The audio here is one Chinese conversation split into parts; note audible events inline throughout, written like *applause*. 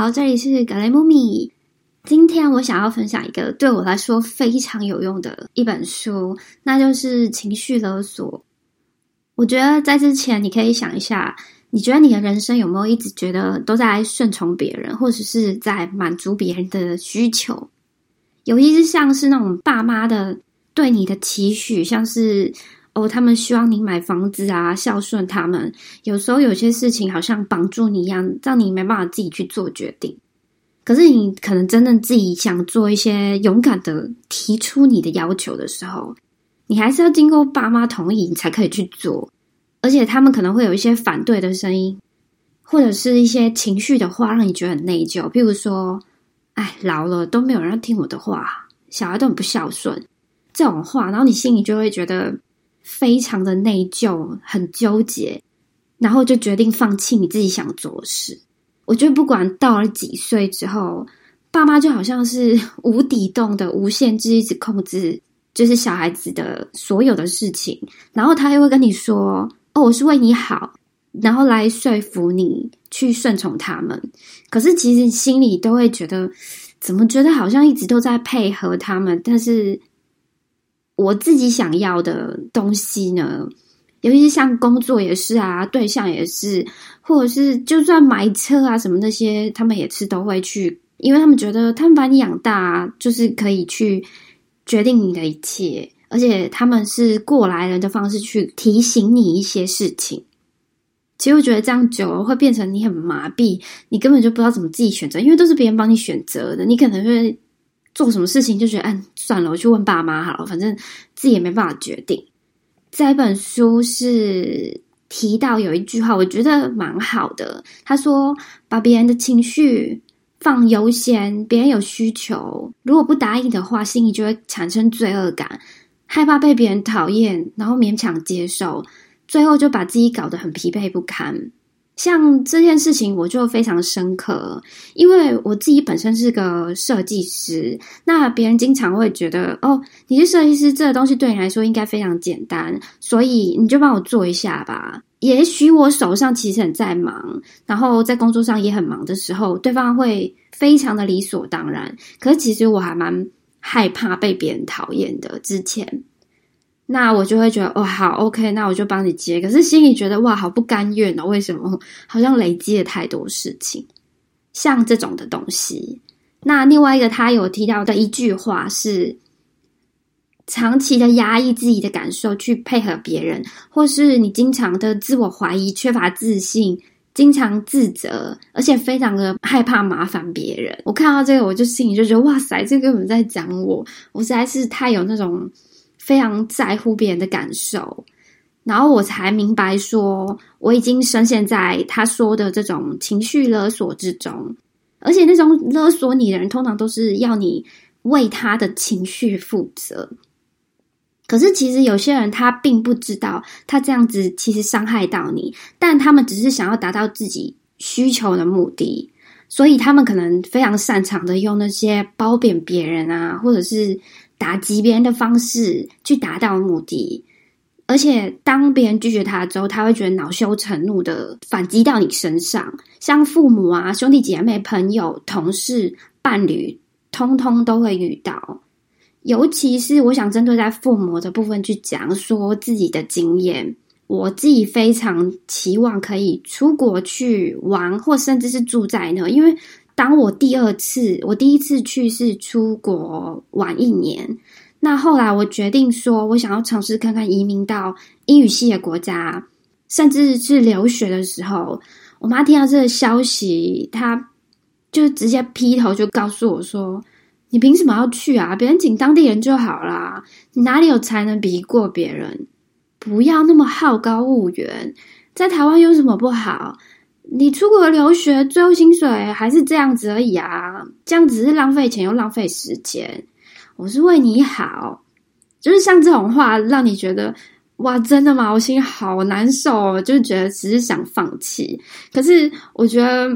好，这里是格雷姆米。今天我想要分享一个对我来说非常有用的一本书，那就是《情绪勒索》。我觉得在之前，你可以想一下，你觉得你的人生有没有一直觉得都在顺从别人，或者是在满足别人的需求？尤其是像是那种爸妈的对你的期许，像是哦，他们希望你买房子啊，孝顺他们。有时候有些事情好像绑住你一样，让你没办法自己去做决定。可是你可能真正自己想做一些勇敢的提出你的要求的时候，你还是要经过爸妈同意，你才可以去做。而且他们可能会有一些反对的声音，或者是一些情绪的话，让你觉得很内疚。譬如说，哎，老了都没有人听我的话，小孩都很不孝顺这种话，然后你心里就会觉得非常的内疚，很纠结，然后就决定放弃你自己想做的事。我觉得不管到了几岁之后，爸妈就好像是 *laughs* 无底洞的无限制，一直控制，就是小孩子的所有的事情。然后他又会跟你说：“哦，我是为你好。”然后来说服你去顺从他们。可是其实心里都会觉得，怎么觉得好像一直都在配合他们，但是我自己想要的东西呢？尤其是像工作也是啊，对象也是，或者是就算买车啊什么那些，他们也是都会去，因为他们觉得他们把你养大，就是可以去决定你的一切，而且他们是过来人的方式去提醒你一些事情。其实我觉得这样久了会变成你很麻痹，你根本就不知道怎么自己选择，因为都是别人帮你选择的，你可能会做什么事情就觉得，哎，算了，我去问爸妈好了，反正自己也没办法决定。这本书是提到有一句话，我觉得蛮好的。他说：“把别人的情绪放优先，别人有需求，如果不答应的话，心里就会产生罪恶感，害怕被别人讨厌，然后勉强接受，最后就把自己搞得很疲惫不堪。”像这件事情，我就非常深刻，因为我自己本身是个设计师，那别人经常会觉得，哦，你是设计师，这个东西对你来说应该非常简单，所以你就帮我做一下吧。也许我手上其实很在忙，然后在工作上也很忙的时候，对方会非常的理所当然。可是其实我还蛮害怕被别人讨厌的，之前。那我就会觉得哇，好 OK，那我就帮你接。可是心里觉得哇，好不甘愿哦。为什么？好像累积了太多事情，像这种的东西。那另外一个他有提到的一句话是：长期的压抑自己的感受去配合别人，或是你经常的自我怀疑、缺乏自信、经常自责，而且非常的害怕麻烦别人。我看到这个，我就心里就觉得哇塞，这根本在讲我。我实在是太有那种。非常在乎别人的感受，然后我才明白说，我已经深陷在他说的这种情绪勒索之中，而且那种勒索你的人，通常都是要你为他的情绪负责。可是其实有些人他并不知道，他这样子其实伤害到你，但他们只是想要达到自己需求的目的，所以他们可能非常擅长的用那些褒贬别人啊，或者是。打击别人的方式去达到目的，而且当别人拒绝他之后，他会觉得恼羞成怒的反击到你身上。像父母啊、兄弟姐妹、朋友、同事、伴侣，通通都会遇到。尤其是我想针对在父母的部分去讲说自己的经验，我自己非常期望可以出国去玩，或甚至是住在那，因为。当我第二次，我第一次去是出国玩一年，那后来我决定说，我想要尝试看看移民到英语系的国家，甚至是留学的时候，我妈听到这个消息，她就直接劈头就告诉我说：“你凭什么要去啊？别人请当地人就好啦，你哪里有才能比过别人？不要那么好高骛远，在台湾有什么不好？”你出国留学，最后薪水还是这样子而已啊！这样只是浪费钱又浪费时间。我是为你好，就是像这种话，让你觉得哇，真的吗？我心好难受，就觉得只是想放弃。可是我觉得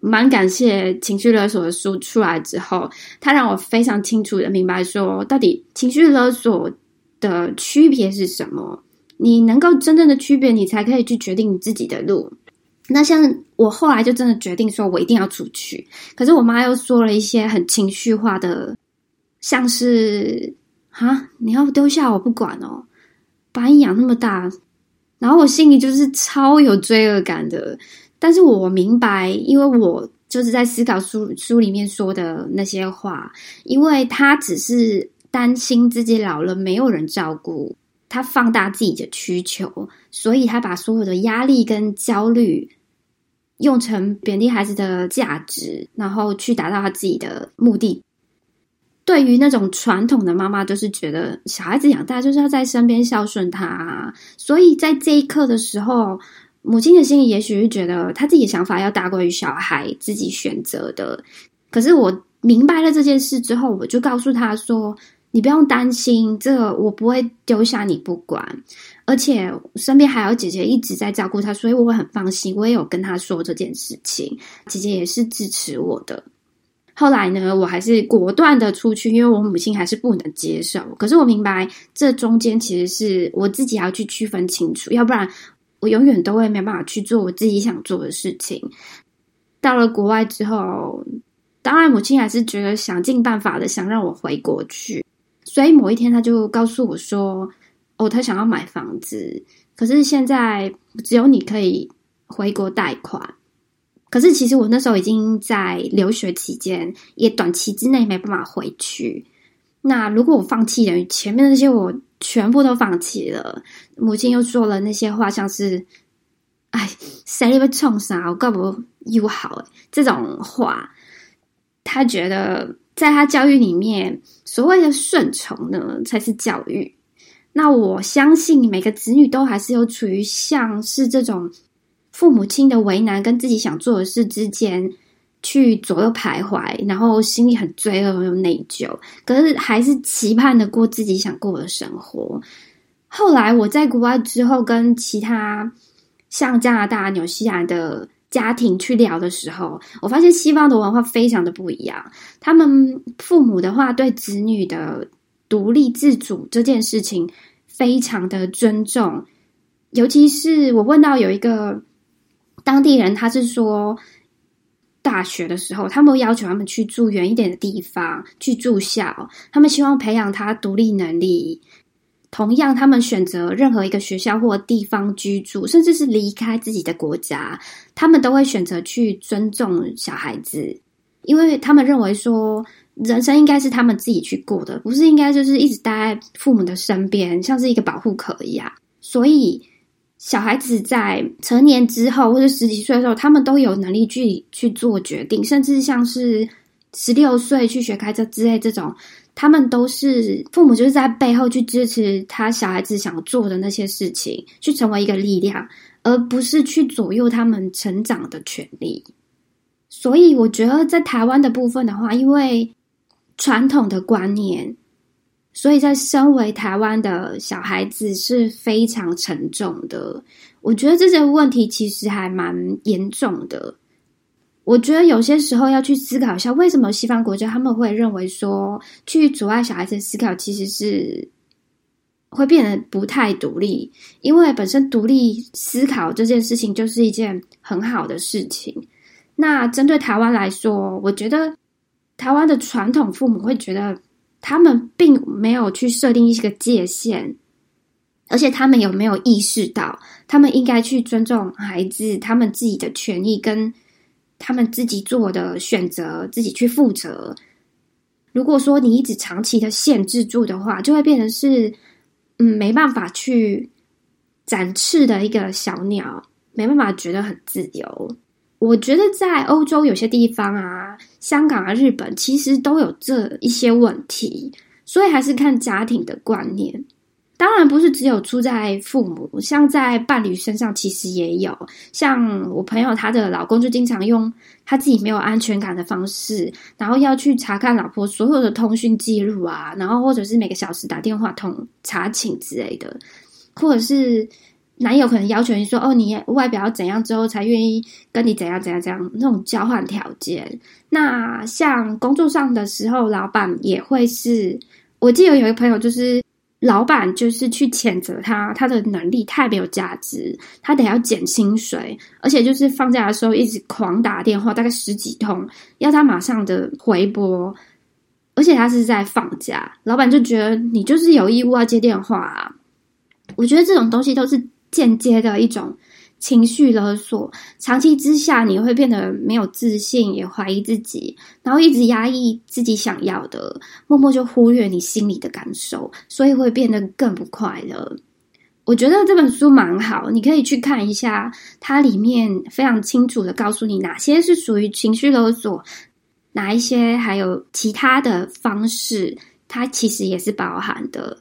蛮感谢情绪勒索的书出来之后，它让我非常清楚的明白说，到底情绪勒索的区别是什么。你能够真正的区别，你才可以去决定你自己的路。那像我后来就真的决定说，我一定要出去。可是我妈又说了一些很情绪化的，像是啊，你要丢下我不管哦，把你养那么大，然后我心里就是超有罪恶感的。但是我明白，因为我就是在思考书书里面说的那些话，因为他只是担心自己老了没有人照顾。他放大自己的需求，所以他把所有的压力跟焦虑用成贬低孩子的价值，然后去达到他自己的目的。对于那种传统的妈妈，就是觉得小孩子养大就是要在身边孝顺他，所以在这一刻的时候，母亲的心里也许是觉得他自己的想法要大过于小孩自己选择的。可是我明白了这件事之后，我就告诉他说。你不用担心，这个我不会丢下你不管，而且身边还有姐姐一直在照顾他，所以我会很放心。我也有跟他说这件事情，姐姐也是支持我的。后来呢，我还是果断的出去，因为我母亲还是不能接受。可是我明白，这中间其实是我自己要去区分清楚，要不然我永远都会没办法去做我自己想做的事情。到了国外之后，当然母亲还是觉得想尽办法的想让我回国去。所以某一天，他就告诉我说：“哦，他想要买房子，可是现在只有你可以回国贷款。可是其实我那时候已经在留学期间，也短期之内没办法回去。那如果我放弃了前面那些，我全部都放弃了。母亲又说了那些话，像是‘哎，谁被冲杀，我干不又好’这种话，他觉得。”在他教育里面，所谓的顺从呢，才是教育。那我相信每个子女都还是有处于像是这种父母亲的为难跟自己想做的事之间去左右徘徊，然后心里很罪恶又内疚，可是还是期盼的过自己想过的生活。后来我在国外之后，跟其他像加拿大、纽西兰的。家庭去聊的时候，我发现西方的文化非常的不一样。他们父母的话，对子女的独立自主这件事情非常的尊重。尤其是我问到有一个当地人，他是说，大学的时候，他们要求他们去住远一点的地方去住校，他们希望培养他独立能力。同样，他们选择任何一个学校或地方居住，甚至是离开自己的国家，他们都会选择去尊重小孩子，因为他们认为说，人生应该是他们自己去过的，不是应该就是一直待在父母的身边，像是一个保护壳一样。所以，小孩子在成年之后或者十几岁的时候，他们都有能力去去做决定，甚至像是十六岁去学开车之类这种。他们都是父母，就是在背后去支持他小孩子想做的那些事情，去成为一个力量，而不是去左右他们成长的权利。所以，我觉得在台湾的部分的话，因为传统的观念，所以在身为台湾的小孩子是非常沉重的。我觉得这些问题其实还蛮严重的。我觉得有些时候要去思考一下，为什么西方国家他们会认为说去阻碍小孩子思考，其实是会变得不太独立，因为本身独立思考这件事情就是一件很好的事情。那针对台湾来说，我觉得台湾的传统父母会觉得他们并没有去设定一个界限，而且他们有没有意识到，他们应该去尊重孩子他们自己的权益跟。他们自己做的选择，自己去负责。如果说你一直长期的限制住的话，就会变成是，嗯，没办法去展翅的一个小鸟，没办法觉得很自由。我觉得在欧洲有些地方啊，香港啊、日本，其实都有这一些问题，所以还是看家庭的观念。当然不是只有出在父母，像在伴侣身上其实也有。像我朋友，她的老公就经常用他自己没有安全感的方式，然后要去查看老婆所有的通讯记录啊，然后或者是每个小时打电话通查寝之类的，或者是男友可能要求你说：“哦，你外表要怎样之后才愿意跟你怎样怎样怎样那种交换条件。”那像工作上的时候，老板也会是，我记得有一个朋友就是。老板就是去谴责他，他的能力太没有价值，他得要减薪水，而且就是放假的时候一直狂打电话，大概十几通，要他马上的回拨，而且他是在放假，老板就觉得你就是有义务要接电话啊。我觉得这种东西都是间接的一种。情绪勒索，长期之下你会变得没有自信，也怀疑自己，然后一直压抑自己想要的，默默就忽略你心里的感受，所以会变得更不快乐。我觉得这本书蛮好，你可以去看一下，它里面非常清楚的告诉你哪些是属于情绪勒索，哪一些还有其他的方式，它其实也是包含的。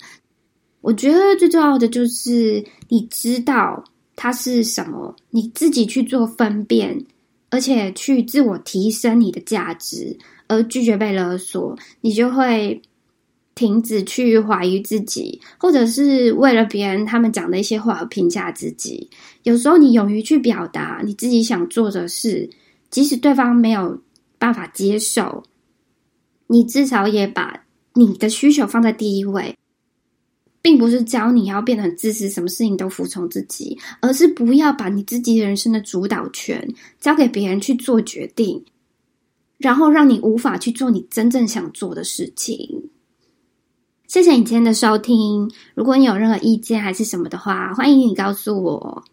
我觉得最重要的就是你知道。它是什么？你自己去做分辨，而且去自我提升你的价值，而拒绝被勒索，你就会停止去怀疑自己，或者是为了别人他们讲的一些话而评价自己。有时候你勇于去表达你自己想做的事，即使对方没有办法接受，你至少也把你的需求放在第一位。并不是教你要变得很自私，什么事情都服从自己，而是不要把你自己人生的主导权交给别人去做决定，然后让你无法去做你真正想做的事情。谢谢你今天的收听，如果你有任何意见还是什么的话，欢迎你告诉我。